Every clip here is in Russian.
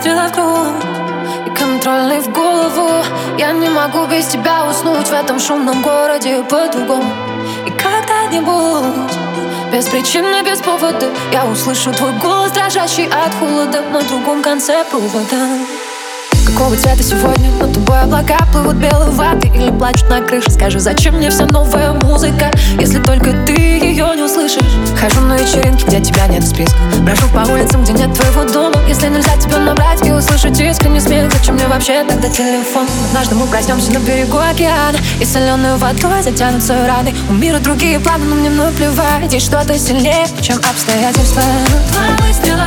выстрела в грудь И контрольный в голову. Я не могу без тебя уснуть В этом шумном городе по-другому. И когда-нибудь без причины, без повода Я услышу твой голос, дрожащий от холода На другом конце провода. Какого цвета сегодня над тобой облака Плывут белые ваты или плачут на крыше? Скажи, зачем мне вся новая музыка Если только ты ее не услышишь вечеринки, где тебя нет в списке. Брошу по улицам, где нет твоего дома. Если нельзя тебя набрать и услышать искренний смех Зачем мне вообще тогда телефон? Однажды мы проснемся на берегу океана И соленой водой затянутся раны. У мира другие планы, но мне наплевать И что-то сильнее, чем обстоятельства. Два выстрела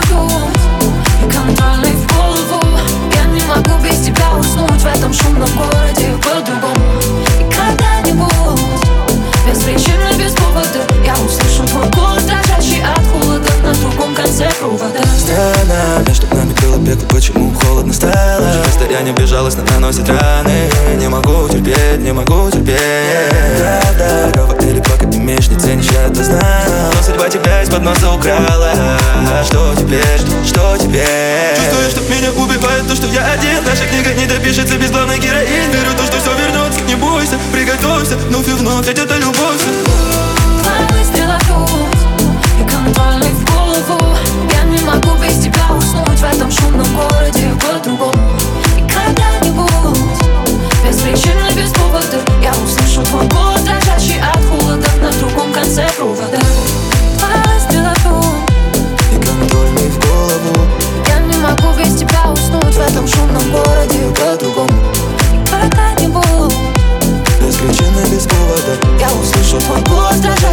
Расстояние безжалостно наносит раны. Не могу терпеть, не могу терпеть. Правда, говорили, пока имеешь, не ценишь, я это знаю. Но судьба тебя из-под носа украла. Что теперь, что, теперь? Чувствую, что меня убивает то, что я один. Наша книга не допишется без главной героини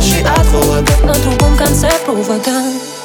și atroată Într-un bun cancer provocant